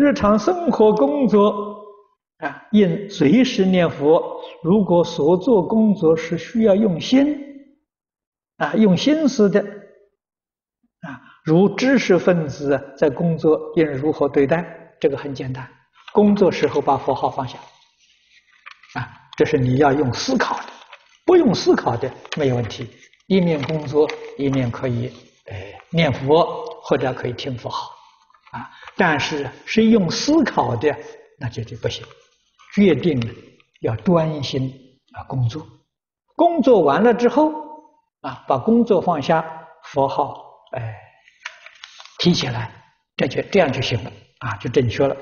日常生活工作啊，应随时念佛。如果所做工作是需要用心啊，用心思的啊，如知识分子在工作应如何对待？这个很简单，工作时候把佛号放下啊，这是你要用思考的，不用思考的没有问题。一面工作，一面可以哎念佛或者可以听佛号。啊！但是是用思考的，那绝对不行。决定了要专心啊工作，工作完了之后啊，把工作放下，佛号哎提起来，这就这样就行了啊，就正确了。